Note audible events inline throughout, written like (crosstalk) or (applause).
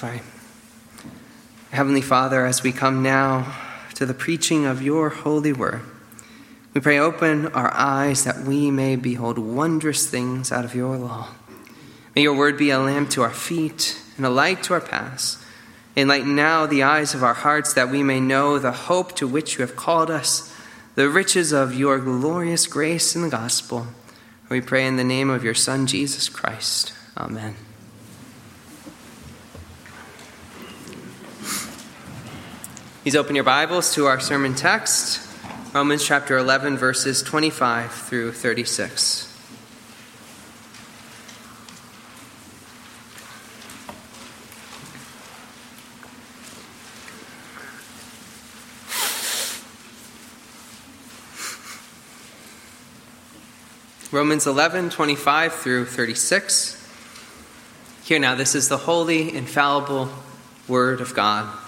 Bye. Heavenly Father, as we come now to the preaching of your holy word, we pray open our eyes that we may behold wondrous things out of your law. May your word be a lamp to our feet and a light to our paths. Enlighten now the eyes of our hearts that we may know the hope to which you have called us, the riches of your glorious grace in the gospel. We pray in the name of your Son, Jesus Christ. Amen. Please open your Bibles to our sermon text, Romans chapter 11, verses 25 through 36. Romans 11, 25 through 36. Here now, this is the holy, infallible Word of God.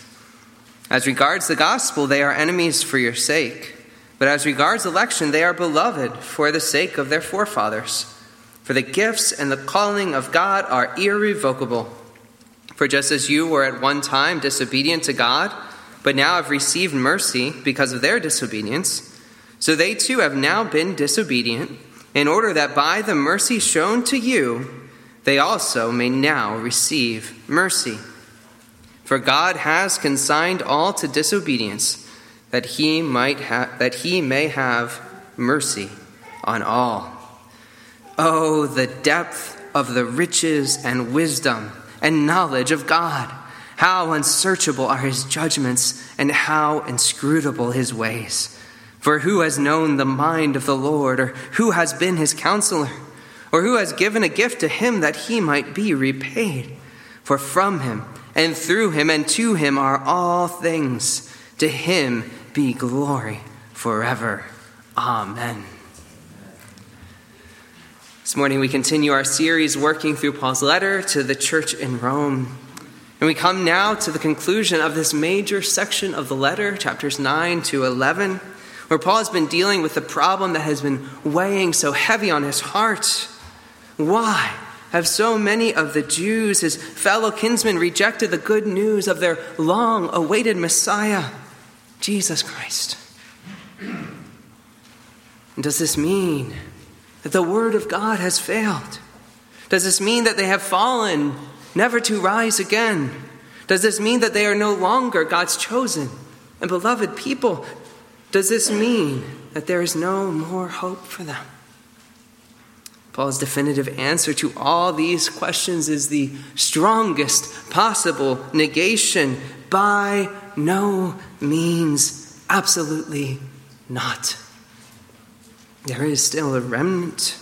As regards the gospel, they are enemies for your sake. But as regards election, they are beloved for the sake of their forefathers. For the gifts and the calling of God are irrevocable. For just as you were at one time disobedient to God, but now have received mercy because of their disobedience, so they too have now been disobedient, in order that by the mercy shown to you, they also may now receive mercy. For God has consigned all to disobedience, that he might ha- that he may have mercy on all. Oh, the depth of the riches and wisdom and knowledge of God! How unsearchable are his judgments, and how inscrutable his ways! For who has known the mind of the Lord, or who has been his counselor, or who has given a gift to him that he might be repaid? For from him and through him and to him are all things. To him be glory forever. Amen. This morning we continue our series working through Paul's letter to the church in Rome. And we come now to the conclusion of this major section of the letter, chapters 9 to 11, where Paul has been dealing with the problem that has been weighing so heavy on his heart. Why? Have so many of the Jews, his fellow kinsmen, rejected the good news of their long awaited Messiah, Jesus Christ? And does this mean that the Word of God has failed? Does this mean that they have fallen, never to rise again? Does this mean that they are no longer God's chosen and beloved people? Does this mean that there is no more hope for them? Paul's definitive answer to all these questions is the strongest possible negation by no means, absolutely not. There is still a remnant.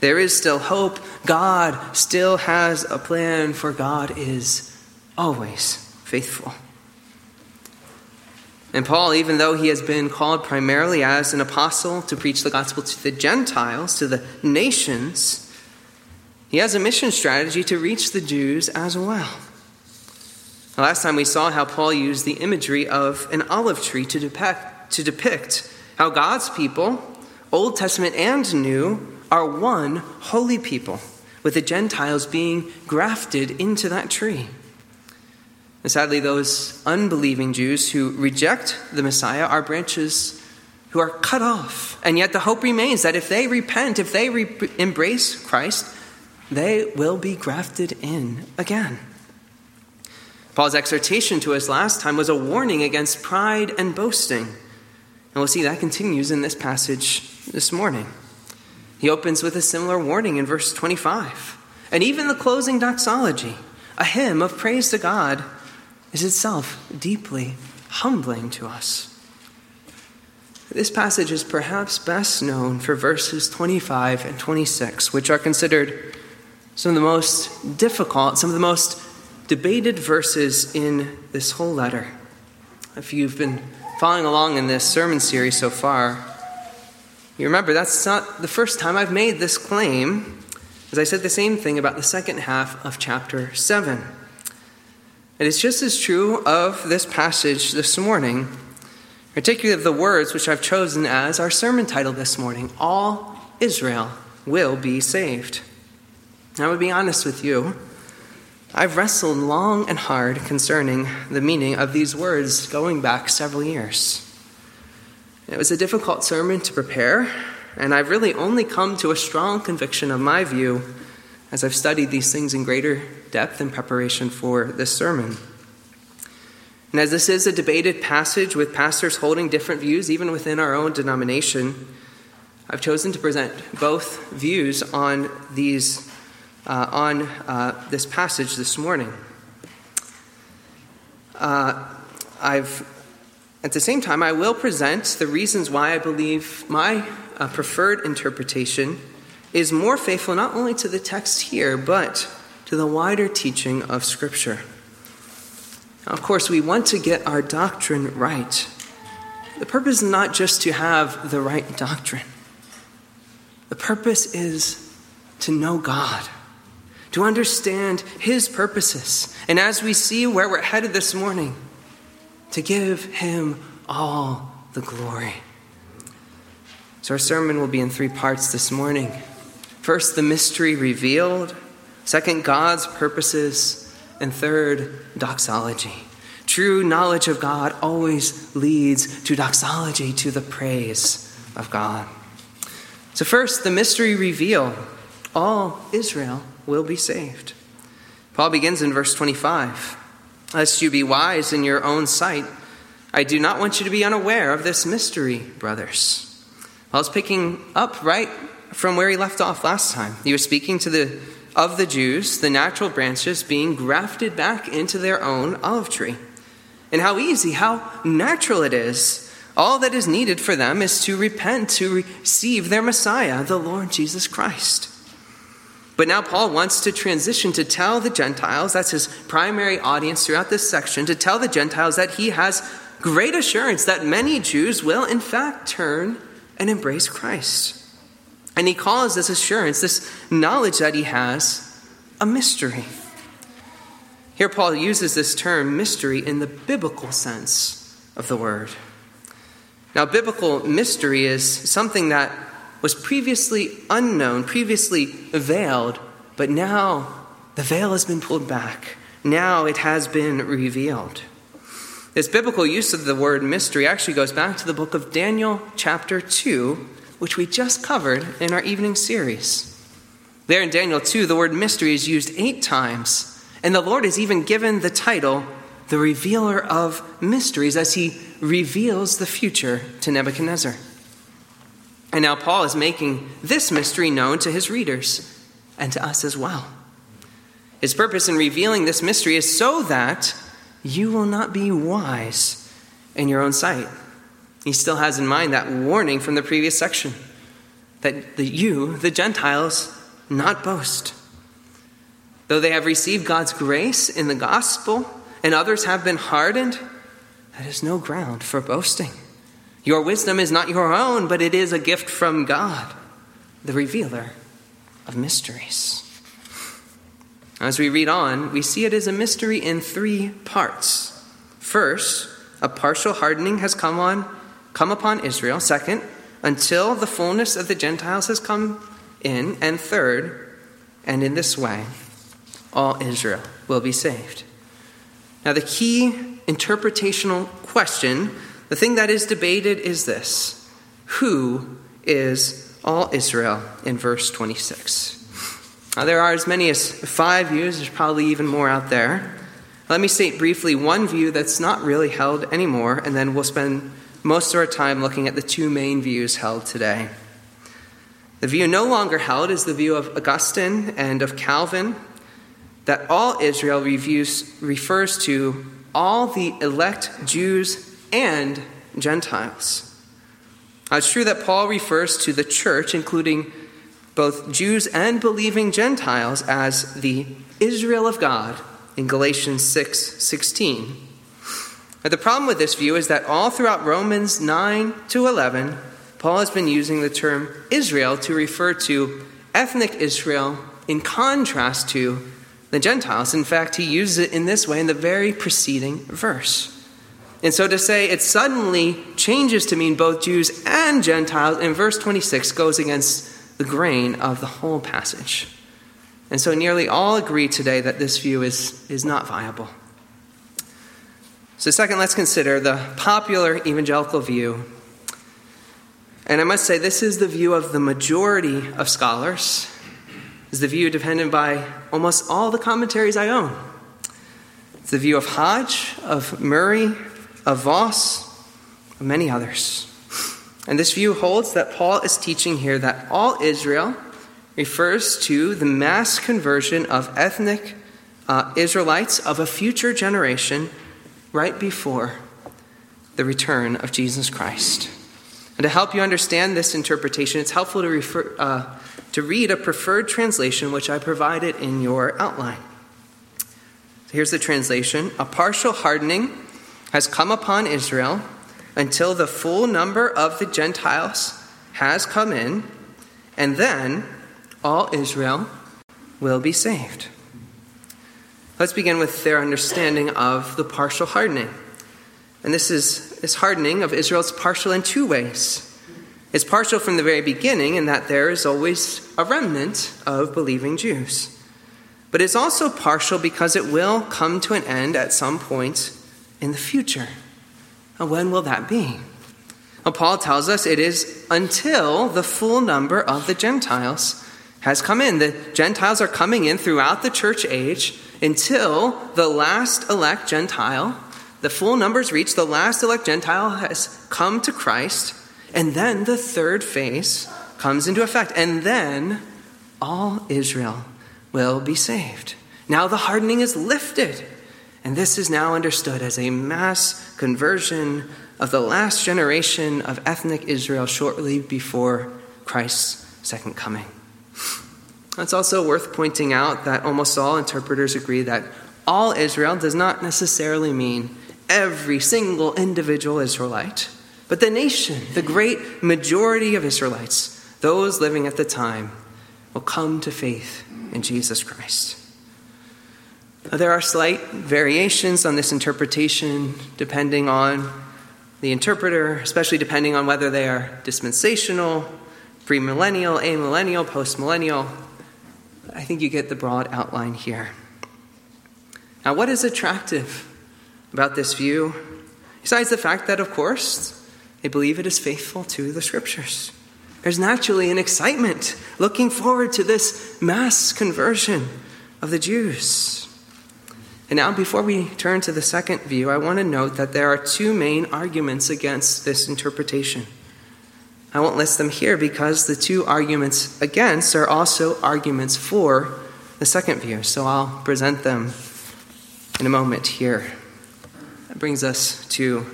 There is still hope. God still has a plan, for God is always faithful. And Paul, even though he has been called primarily as an apostle to preach the gospel to the Gentiles, to the nations, he has a mission strategy to reach the Jews as well. last time we saw how Paul used the imagery of an olive tree to depict, to depict how God's people, Old Testament and New, are one holy people, with the Gentiles being grafted into that tree. And sadly, those unbelieving Jews who reject the Messiah are branches who are cut off. And yet the hope remains that if they repent, if they re- embrace Christ, they will be grafted in again. Paul's exhortation to us last time was a warning against pride and boasting. And we'll see that continues in this passage this morning. He opens with a similar warning in verse 25. And even the closing doxology, a hymn of praise to God, is itself deeply humbling to us. This passage is perhaps best known for verses 25 and 26, which are considered some of the most difficult, some of the most debated verses in this whole letter. If you've been following along in this sermon series so far, you remember that's not the first time I've made this claim, as I said the same thing about the second half of chapter 7. And it's just as true of this passage this morning, particularly of the words which I've chosen as our sermon title this morning All Israel will be saved. I would be honest with you. I've wrestled long and hard concerning the meaning of these words going back several years. It was a difficult sermon to prepare, and I've really only come to a strong conviction of my view as I've studied these things in greater depth in preparation for this sermon. And as this is a debated passage with pastors holding different views, even within our own denomination, I've chosen to present both views on these uh, on uh, this passage this morning. Uh, I've at the same time, I will present the reasons why I believe my uh, preferred interpretation is more faithful not only to the text here, but to the wider teaching of Scripture. Now, of course, we want to get our doctrine right. The purpose is not just to have the right doctrine, the purpose is to know God, to understand His purposes. And as we see where we're headed this morning, to give him all the glory. So, our sermon will be in three parts this morning. First, the mystery revealed. Second, God's purposes. And third, doxology. True knowledge of God always leads to doxology, to the praise of God. So, first, the mystery revealed. All Israel will be saved. Paul begins in verse 25 lest you be wise in your own sight. I do not want you to be unaware of this mystery, brothers. Paul's picking up right from where he left off last time. He was speaking to the of the Jews, the natural branches being grafted back into their own olive tree. And how easy, how natural it is. All that is needed for them is to repent, to receive their Messiah, the Lord Jesus Christ. But now Paul wants to transition to tell the Gentiles, that's his primary audience throughout this section, to tell the Gentiles that he has great assurance that many Jews will, in fact, turn and embrace Christ. And he calls this assurance, this knowledge that he has, a mystery. Here, Paul uses this term mystery in the biblical sense of the word. Now, biblical mystery is something that was previously unknown, previously veiled, but now the veil has been pulled back. Now it has been revealed. This biblical use of the word mystery actually goes back to the book of Daniel, chapter 2, which we just covered in our evening series. There in Daniel 2, the word mystery is used eight times, and the Lord is even given the title, the revealer of mysteries, as he reveals the future to Nebuchadnezzar. And now Paul is making this mystery known to his readers and to us as well. His purpose in revealing this mystery is so that you will not be wise in your own sight. He still has in mind that warning from the previous section that you, the Gentiles, not boast. Though they have received God's grace in the gospel and others have been hardened, that is no ground for boasting. Your wisdom is not your own, but it is a gift from God, the revealer of mysteries. As we read on, we see it as a mystery in three parts. First, a partial hardening has come on come upon Israel. Second, until the fullness of the Gentiles has come in. And third, and in this way, all Israel will be saved. Now, the key interpretational question the thing that is debated is this Who is all Israel in verse 26? Now, there are as many as five views, there's probably even more out there. Let me state briefly one view that's not really held anymore, and then we'll spend most of our time looking at the two main views held today. The view no longer held is the view of Augustine and of Calvin that all Israel reviews, refers to all the elect Jews and Gentiles. Now, it's true that Paul refers to the church, including both Jews and believing Gentiles, as the Israel of God in Galatians 6 16. Now, the problem with this view is that all throughout Romans 9 to 11, Paul has been using the term Israel to refer to ethnic Israel in contrast to the Gentiles. In fact, he uses it in this way in the very preceding verse. And so to say it suddenly changes to mean both Jews and Gentiles in verse 26 goes against the grain of the whole passage. And so nearly all agree today that this view is, is not viable. So, second, let's consider the popular evangelical view. And I must say, this is the view of the majority of scholars, is the view defended by almost all the commentaries I own. It's the view of Hodge, of Murray, of Vos, of many others. And this view holds that Paul is teaching here that all Israel refers to the mass conversion of ethnic uh, Israelites of a future generation right before the return of Jesus Christ. And to help you understand this interpretation, it's helpful to, refer, uh, to read a preferred translation which I provided in your outline. So here's the translation A partial hardening has come upon Israel until the full number of the Gentiles has come in, and then all Israel will be saved. Let's begin with their understanding of the partial hardening. And this is this hardening of Israel is partial in two ways. It's partial from the very beginning in that there is always a remnant of believing Jews. But it's also partial because it will come to an end at some point in the future. And when will that be? Well, Paul tells us it is until the full number of the Gentiles has come in. The Gentiles are coming in throughout the church age until the last elect Gentile, the full numbers reach, the last elect Gentile has come to Christ, and then the third phase comes into effect, and then all Israel will be saved. Now the hardening is lifted, and this is now understood as a mass conversion of the last generation of ethnic Israel shortly before Christ's second coming. It's also worth pointing out that almost all interpreters agree that all Israel does not necessarily mean every single individual Israelite, but the nation, the great majority of Israelites, those living at the time, will come to faith in Jesus Christ. There are slight variations on this interpretation depending on the interpreter, especially depending on whether they are dispensational, premillennial, amillennial, postmillennial. I think you get the broad outline here. Now, what is attractive about this view? Besides the fact that, of course, they believe it is faithful to the scriptures. There's naturally an excitement looking forward to this mass conversion of the Jews. And now, before we turn to the second view, I want to note that there are two main arguments against this interpretation. I won't list them here because the two arguments against are also arguments for the second view. So I'll present them in a moment here. That brings us to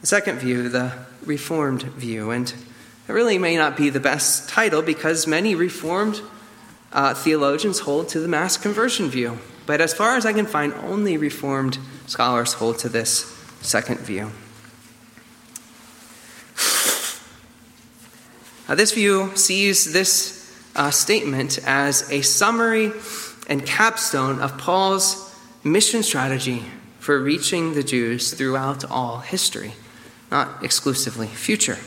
the second view, the Reformed view. And it really may not be the best title because many Reformed uh, theologians hold to the mass conversion view. But as far as I can find, only Reformed scholars hold to this second view. Uh, this view sees this uh, statement as a summary and capstone of Paul's mission strategy for reaching the Jews throughout all history, not exclusively future.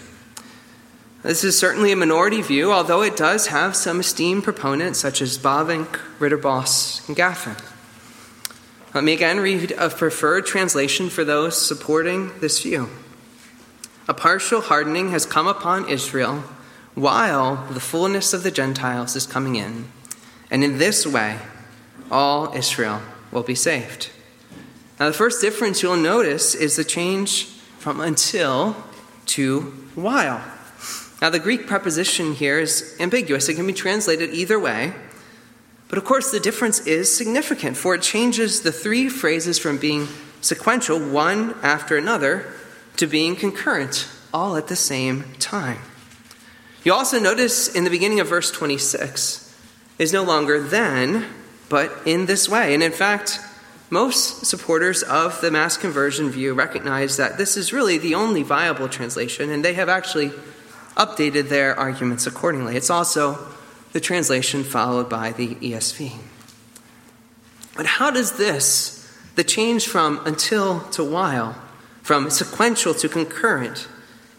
This is certainly a minority view, although it does have some esteemed proponents such as Bavinck, Ridderbos, and Gaffin. Let me again read a preferred translation for those supporting this view. A partial hardening has come upon Israel while the fullness of the Gentiles is coming in. And in this way, all Israel will be saved. Now, the first difference you'll notice is the change from until to while. Now, the Greek preposition here is ambiguous, it can be translated either way. But of course, the difference is significant, for it changes the three phrases from being sequential, one after another, to being concurrent, all at the same time. You also notice in the beginning of verse 26 is no longer then, but in this way. And in fact, most supporters of the mass conversion view recognize that this is really the only viable translation, and they have actually updated their arguments accordingly. It's also the translation followed by the ESV. But how does this, the change from until to while, from sequential to concurrent,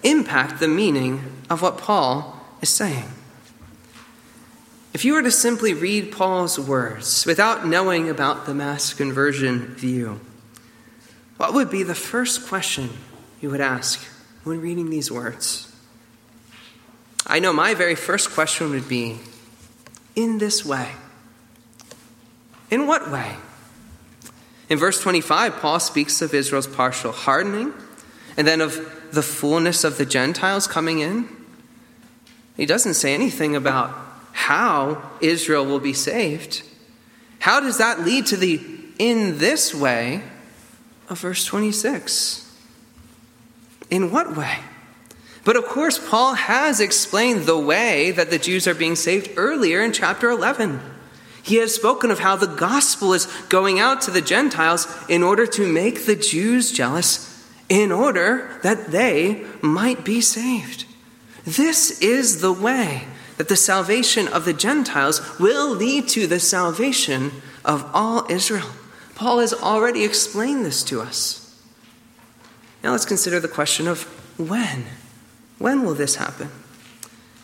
impact the meaning of what Paul is saying? If you were to simply read Paul's words without knowing about the mass conversion view, what would be the first question you would ask when reading these words? I know my very first question would be in this way. In what way? In verse 25, Paul speaks of Israel's partial hardening and then of the fullness of the Gentiles coming in. He doesn't say anything about how Israel will be saved. How does that lead to the in this way of verse 26? In what way? But of course, Paul has explained the way that the Jews are being saved earlier in chapter 11. He has spoken of how the gospel is going out to the Gentiles in order to make the Jews jealous, in order that they might be saved. This is the way that the salvation of the Gentiles will lead to the salvation of all Israel. Paul has already explained this to us. Now let's consider the question of when. When will this happen?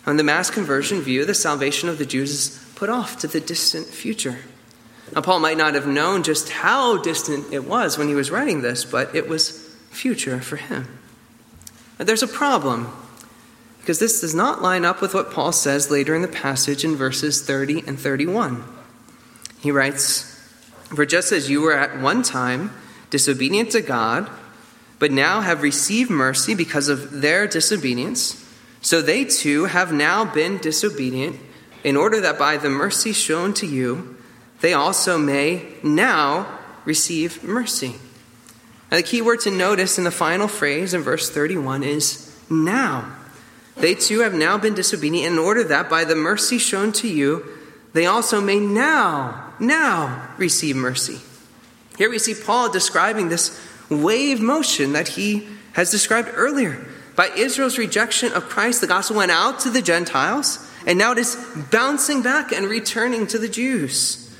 On the mass conversion view, the salvation of the Jews is put off to the distant future. Now, Paul might not have known just how distant it was when he was writing this, but it was future for him. But there's a problem because this does not line up with what Paul says later in the passage in verses 30 and 31. He writes, For just as you were at one time disobedient to God, but now have received mercy because of their disobedience, so they too have now been disobedient, in order that by the mercy shown to you, they also may now receive mercy. Now, the key word to notice in the final phrase in verse 31 is now. They too have now been disobedient in order that by the mercy shown to you, they also may now, now receive mercy. Here we see Paul describing this wave motion that he has described earlier. By Israel's rejection of Christ, the gospel went out to the Gentiles, and now it is bouncing back and returning to the Jews.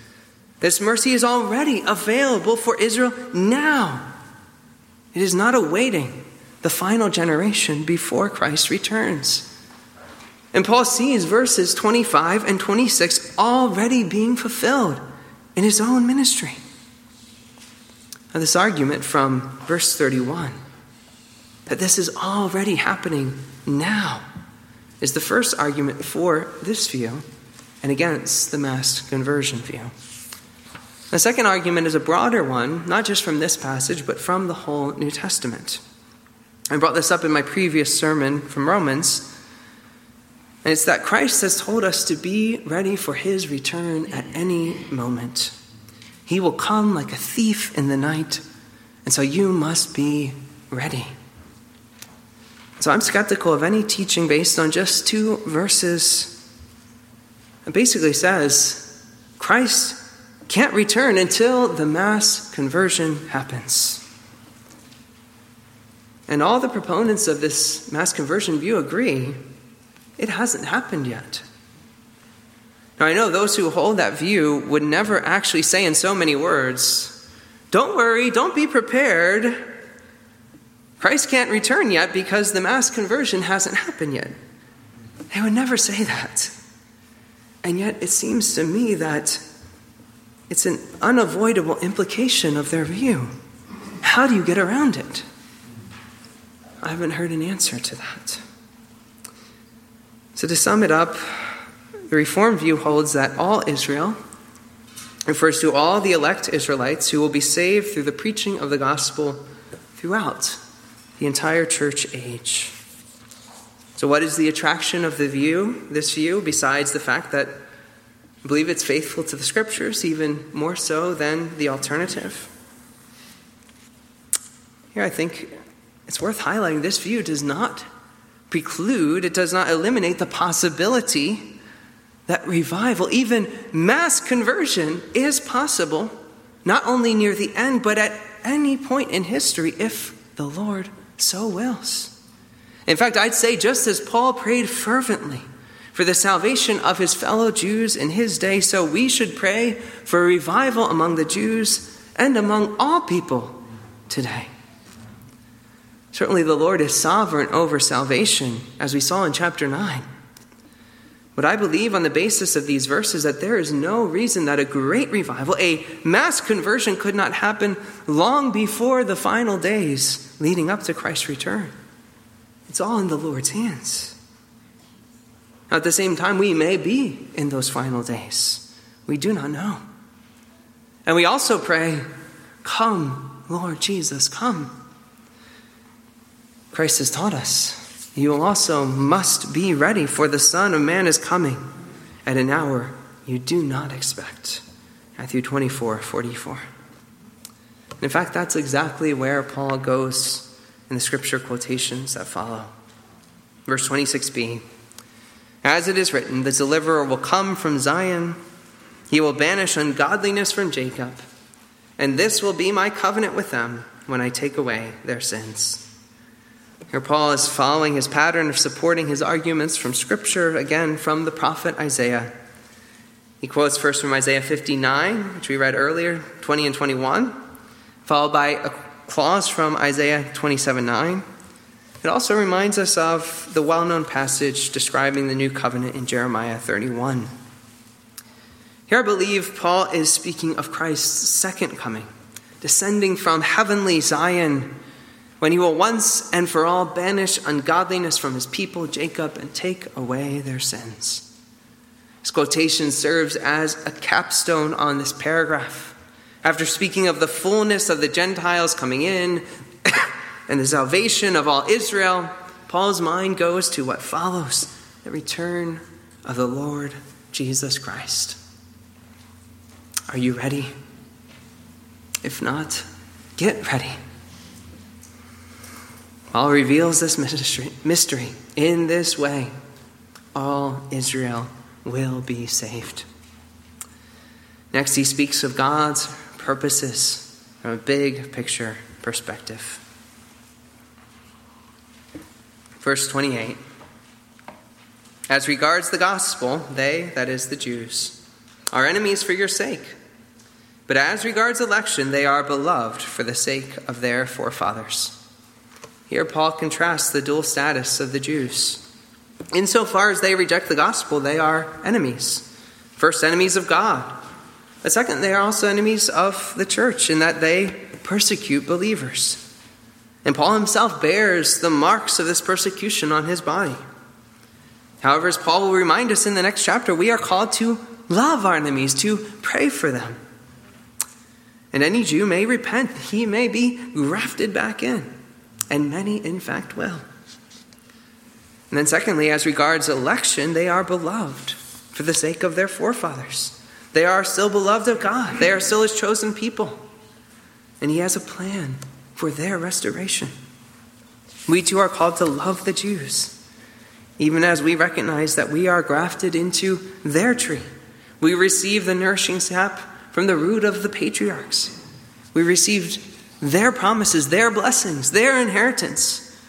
This mercy is already available for Israel now. It is not awaiting the final generation before Christ returns. And Paul sees verses 25 and 26 already being fulfilled in his own ministry. Now, this argument from verse 31 that this is already happening now is the first argument for this view and against the mass conversion view. The second argument is a broader one, not just from this passage, but from the whole New Testament. I brought this up in my previous sermon from Romans, and it's that Christ has told us to be ready for his return at any moment. He will come like a thief in the night, and so you must be ready. So I'm skeptical of any teaching based on just two verses. It basically says Christ can't return until the mass conversion happens. And all the proponents of this mass conversion view agree it hasn't happened yet. Now, I know those who hold that view would never actually say in so many words, Don't worry, don't be prepared. Christ can't return yet because the mass conversion hasn't happened yet. They would never say that. And yet, it seems to me that it's an unavoidable implication of their view. How do you get around it? I haven't heard an answer to that. So, to sum it up, the Reformed view holds that all Israel refers to all the elect Israelites who will be saved through the preaching of the gospel throughout the entire church age. So, what is the attraction of the view, this view, besides the fact that believe it's faithful to the scriptures, even more so than the alternative? Here, I think it's worth highlighting this view does not preclude, it does not eliminate the possibility that revival, even mass conversion, is possible, not only near the end, but at any point in history if the Lord so wills. In fact, I'd say just as Paul prayed fervently for the salvation of his fellow Jews in his day, so we should pray for revival among the Jews and among all people today. Certainly, the Lord is sovereign over salvation, as we saw in chapter 9. But I believe, on the basis of these verses, that there is no reason that a great revival, a mass conversion, could not happen long before the final days leading up to Christ's return. It's all in the Lord's hands. At the same time, we may be in those final days. We do not know. And we also pray, Come, Lord Jesus, come. Christ has taught us. You also must be ready, for the Son of Man is coming at an hour you do not expect. Matthew 24 44. In fact, that's exactly where Paul goes in the scripture quotations that follow. Verse 26b As it is written, the deliverer will come from Zion, he will banish ungodliness from Jacob, and this will be my covenant with them when I take away their sins. Here, Paul is following his pattern of supporting his arguments from Scripture, again from the prophet Isaiah. He quotes first from Isaiah 59, which we read earlier, 20 and 21, followed by a clause from Isaiah 27 9. It also reminds us of the well known passage describing the new covenant in Jeremiah 31. Here I believe Paul is speaking of Christ's second coming, descending from heavenly Zion, when he will once and for all banish ungodliness from his people, Jacob, and take away their sins. This quotation serves as a capstone on this paragraph. After speaking of the fullness of the Gentiles coming in and the salvation of all Israel, Paul's mind goes to what follows the return of the Lord Jesus Christ. Are you ready? If not, get ready. Paul reveals this mystery, in this way. All Israel will be saved. Next, he speaks of God's purposes from a big picture perspective. Verse 28 As regards the gospel, they, that is the Jews, are enemies for your sake. But as regards election, they are beloved for the sake of their forefathers. Here, Paul contrasts the dual status of the Jews. Insofar as they reject the gospel, they are enemies. First, enemies of God, but second, they are also enemies of the church in that they persecute believers. And Paul himself bears the marks of this persecution on his body. However, as Paul will remind us in the next chapter, we are called to love our enemies, to pray for them. And any Jew may repent, he may be grafted back in. And many, in fact, will. And then, secondly, as regards election, they are beloved for the sake of their forefathers. They are still beloved of God, they are still His chosen people. And He has a plan for their restoration. We too are called to love the Jews, even as we recognize that we are grafted into their tree. We receive the nourishing sap from the root of the patriarchs. We received their promises, their blessings, their inheritance.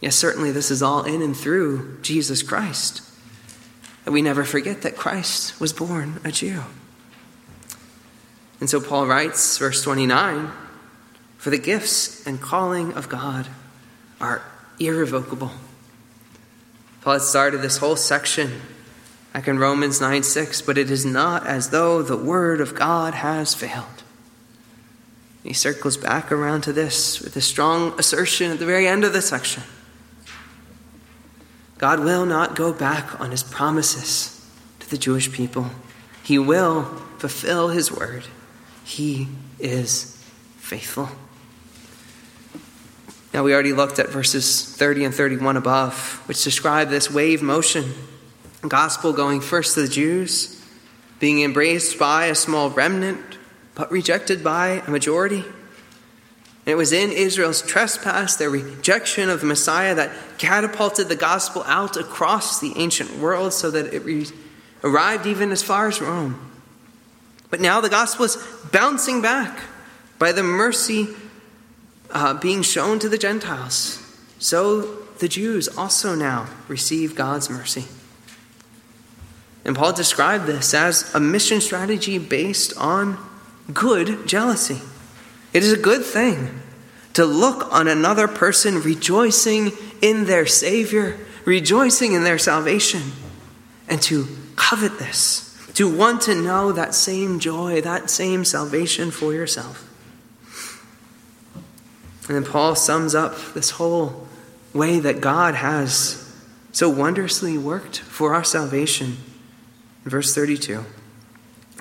Yes, certainly this is all in and through Jesus Christ. And we never forget that Christ was born a Jew. And so Paul writes, verse 29 For the gifts and calling of God are irrevocable. Paul started this whole section back in Romans 9 6, but it is not as though the word of God has failed. He circles back around to this with a strong assertion at the very end of the section. God will not go back on his promises to the Jewish people. He will fulfill his word. He is faithful. Now, we already looked at verses 30 and 31 above, which describe this wave motion gospel going first to the Jews, being embraced by a small remnant, but rejected by a majority. And it was in Israel's trespass, their rejection of the Messiah, that catapulted the gospel out across the ancient world so that it re- arrived even as far as Rome. But now the gospel is bouncing back by the mercy uh, being shown to the Gentiles. So the Jews also now receive God's mercy. And Paul described this as a mission strategy based on good jealousy. It is a good thing to look on another person rejoicing in their Savior, rejoicing in their salvation, and to covet this, to want to know that same joy, that same salvation for yourself. And then Paul sums up this whole way that God has so wondrously worked for our salvation. In verse 32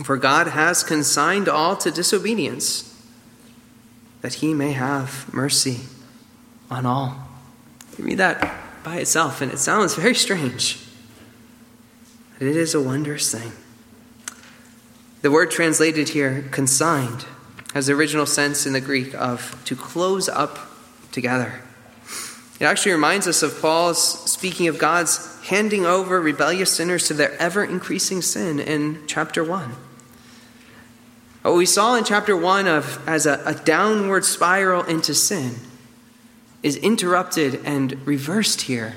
For God has consigned all to disobedience, that he may have mercy on all. You read that by itself, and it sounds very strange. But it is a wondrous thing. The word translated here, consigned, has the original sense in the Greek of to close up together. It actually reminds us of Paul's speaking of God's handing over rebellious sinners to their ever increasing sin in chapter 1. What we saw in chapter 1 of as a, a downward spiral into sin is interrupted and reversed here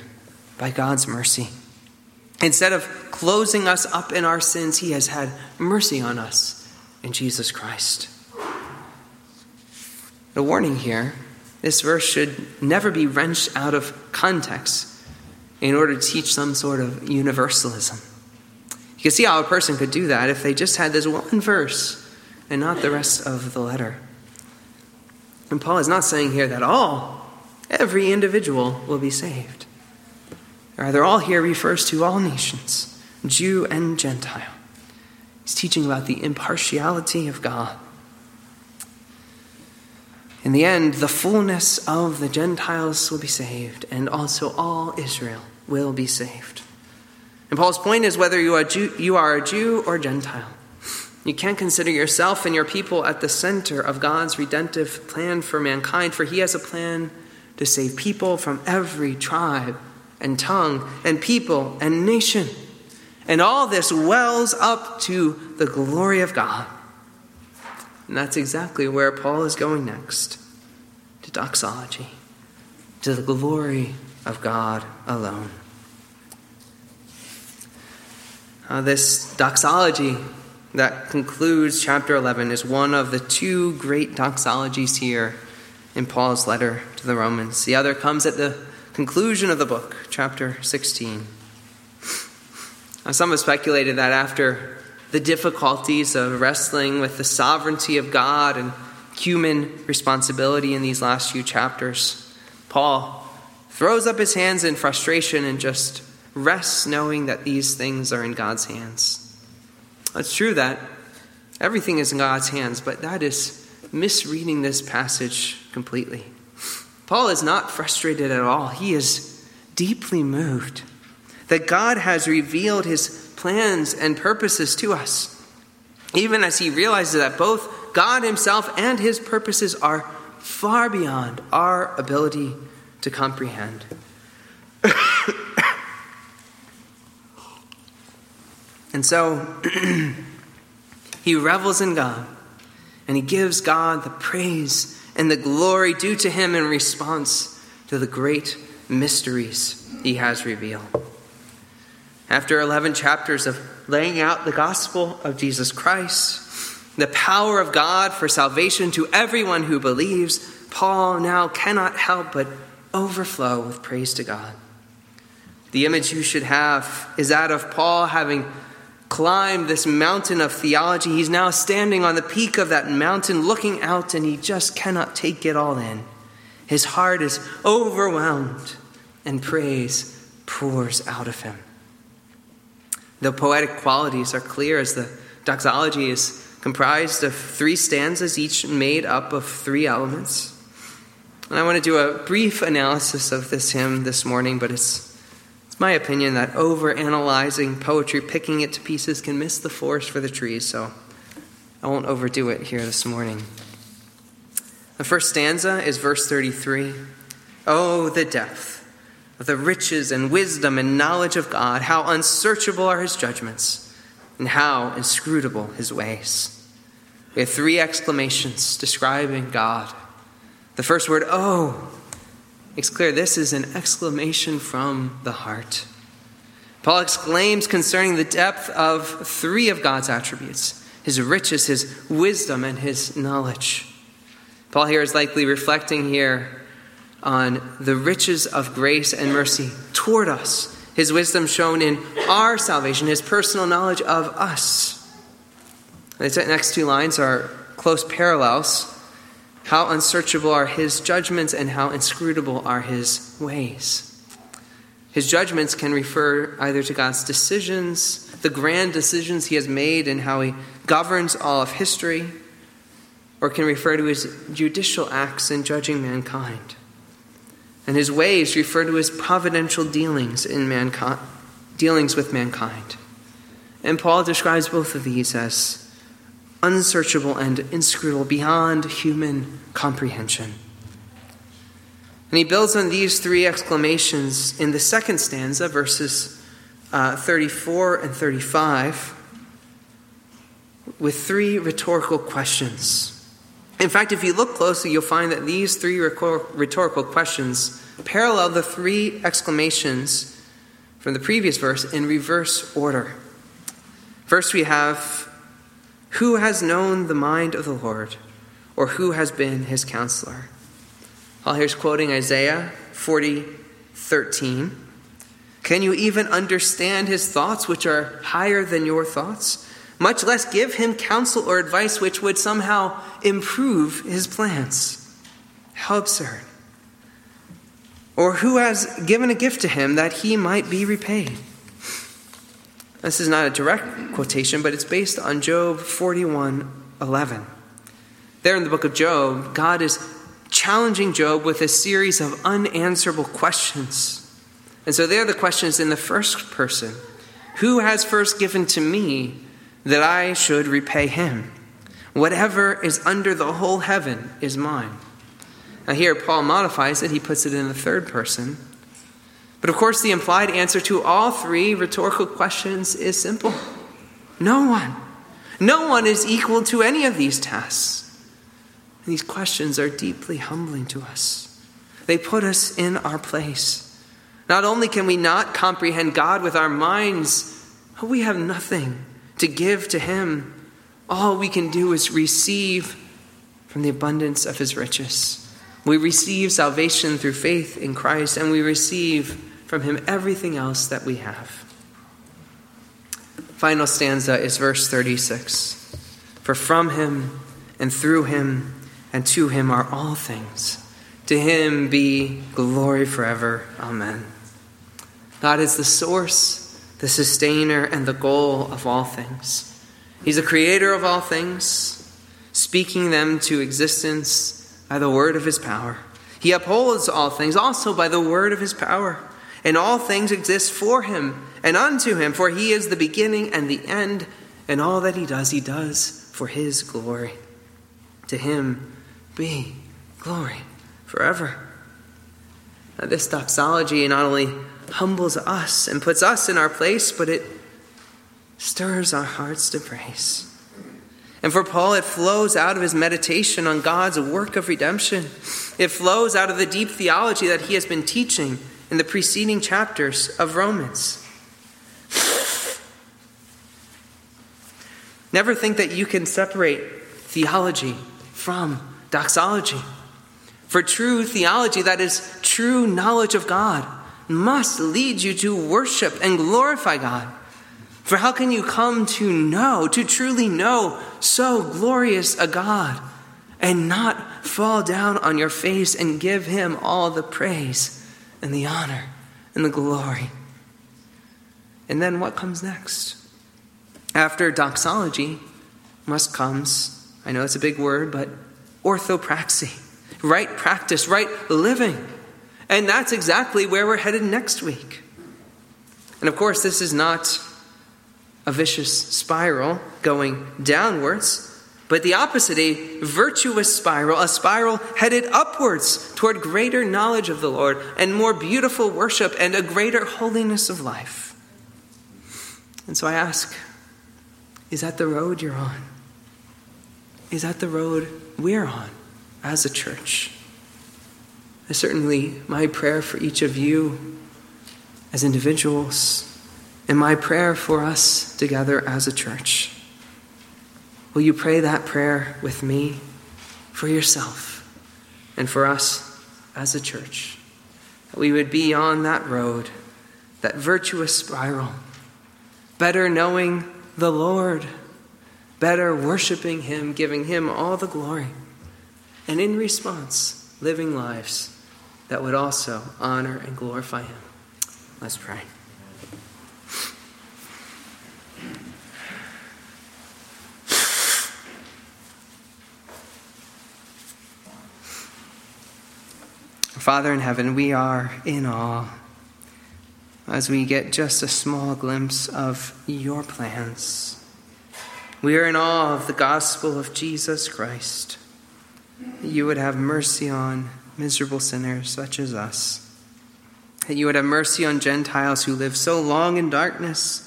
by God's mercy. Instead of closing us up in our sins, He has had mercy on us in Jesus Christ. The warning here this verse should never be wrenched out of context in order to teach some sort of universalism. You can see how a person could do that if they just had this one verse and not the rest of the letter. And Paul is not saying here that all, every individual will be saved. Rather, all here refers to all nations, Jew and Gentile. He's teaching about the impartiality of God in the end, the fullness of the Gentiles will be saved, and also all Israel will be saved. And Paul's point is whether you are, Jew, you are a Jew or Gentile, you can't consider yourself and your people at the center of God's redemptive plan for mankind, for he has a plan to save people from every tribe and tongue and people and nation. And all this wells up to the glory of God. And that's exactly where Paul is going next to doxology, to the glory of God alone. Uh, this doxology that concludes chapter 11 is one of the two great doxologies here in Paul's letter to the Romans. The other comes at the conclusion of the book, chapter 16. Now, some have speculated that after the difficulties of wrestling with the sovereignty of God and human responsibility in these last few chapters. Paul throws up his hands in frustration and just rests knowing that these things are in God's hands. It's true that everything is in God's hands, but that is misreading this passage completely. Paul is not frustrated at all, he is deeply moved that God has revealed his plans and purposes to us. Even as he realizes that both God himself and his purposes are far beyond our ability to comprehend. (coughs) and so (clears throat) he revels in God and he gives God the praise and the glory due to him in response to the great mysteries he has revealed. After 11 chapters of laying out the gospel of Jesus Christ, the power of God for salvation to everyone who believes, Paul now cannot help but overflow with praise to God. The image you should have is that of Paul having climbed this mountain of theology. He's now standing on the peak of that mountain looking out, and he just cannot take it all in. His heart is overwhelmed, and praise pours out of him. The poetic qualities are clear as the doxology is comprised of three stanzas, each made up of three elements. And I want to do a brief analysis of this hymn this morning, but it's, it's my opinion that over analyzing poetry, picking it to pieces, can miss the forest for the trees, so I won't overdo it here this morning. The first stanza is verse 33. Oh, the depth of the riches and wisdom and knowledge of God. How unsearchable are his judgments, and how inscrutable his ways. We have three exclamations describing God. The first word, oh, it's clear this is an exclamation from the heart. Paul exclaims concerning the depth of three of God's attributes his riches, his wisdom, and his knowledge. Paul here is likely reflecting here on the riches of grace and mercy toward us, his wisdom shown in our salvation, his personal knowledge of us. The next two lines are close parallels. How unsearchable are his judgments and how inscrutable are his ways. His judgments can refer either to God's decisions, the grand decisions he has made, and how he governs all of history, or can refer to his judicial acts in judging mankind. And his ways refer to his providential dealings in mankind, dealings with mankind. And Paul describes both of these as unsearchable and inscrutable beyond human comprehension. And he builds on these three exclamations in the second stanza, verses uh, 34 and 35, with three rhetorical questions. In fact, if you look closely, you'll find that these three rhetorical questions parallel the three exclamations from the previous verse in reverse order. First, we have Who has known the mind of the Lord, or who has been his counselor? Paul here's quoting Isaiah 40 13. Can you even understand his thoughts, which are higher than your thoughts? Much less give him counsel or advice which would somehow improve his plans. How absurd. Or who has given a gift to him that he might be repaid? This is not a direct quotation, but it's based on Job 41 11. There in the book of Job, God is challenging Job with a series of unanswerable questions. And so there are the questions in the first person Who has first given to me that I should repay him? Whatever is under the whole heaven is mine. Now, here Paul modifies it, he puts it in the third person. But of course, the implied answer to all three rhetorical questions is simple no one. No one is equal to any of these tasks. These questions are deeply humbling to us. They put us in our place. Not only can we not comprehend God with our minds, but we have nothing to give to Him. All we can do is receive from the abundance of His riches. We receive salvation through faith in Christ, and we receive from Him everything else that we have. Final stanza is verse 36 For from Him and through Him and to him are all things. To him be glory forever. Amen. God is the source, the sustainer, and the goal of all things. He's the creator of all things, speaking them to existence by the word of his power. He upholds all things also by the word of his power. And all things exist for him and unto him, for he is the beginning and the end, and all that he does, he does for his glory. To him be glory forever. Now, this doxology not only humbles us and puts us in our place, but it stirs our hearts to praise. And for Paul, it flows out of his meditation on God's work of redemption. It flows out of the deep theology that he has been teaching in the preceding chapters of Romans. Never think that you can separate theology from doxology. For true theology, that is true knowledge of God, must lead you to worship and glorify God. For how can you come to know, to truly know so glorious a God, and not fall down on your face and give him all the praise and the honor and the glory? And then what comes next? After doxology must comes, I know it's a big word, but orthopraxy, right practice, right living. And that's exactly where we're headed next week. And of course, this is not a vicious spiral going downwards, but the opposite, a virtuous spiral, a spiral headed upwards toward greater knowledge of the Lord and more beautiful worship and a greater holiness of life. And so I ask, Is that the road you're on? Is that the road we're on as a church? Certainly, my prayer for each of you as individuals, and my prayer for us together as a church. Will you pray that prayer with me for yourself and for us as a church? That we would be on that road, that virtuous spiral, better knowing the Lord, better worshiping Him, giving Him all the glory, and in response, living lives that would also honor and glorify Him. Let's pray. Father in heaven, we are in awe as we get just a small glimpse of your plans. We are in awe of the gospel of Jesus Christ. You would have mercy on miserable sinners such as us. That you would have mercy on Gentiles who live so long in darkness.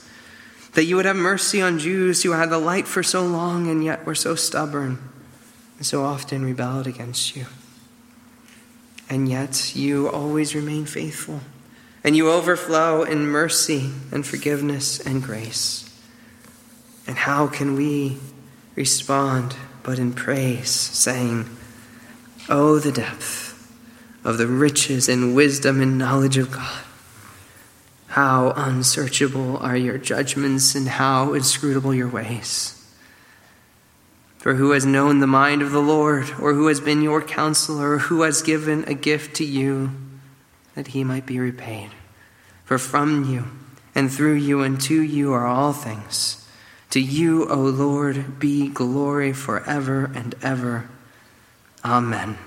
That you would have mercy on Jews who had the light for so long and yet were so stubborn and so often rebelled against you. And yet you always remain faithful and you overflow in mercy and forgiveness and grace. And how can we respond but in praise, saying, Oh, the depth of the riches and wisdom and knowledge of God! How unsearchable are your judgments and how inscrutable your ways. For who has known the mind of the Lord, or who has been your counselor, or who has given a gift to you? that he might be repaid. For from you, and through you, and to you are all things. To you, O Lord, be glory forever and ever. Amen.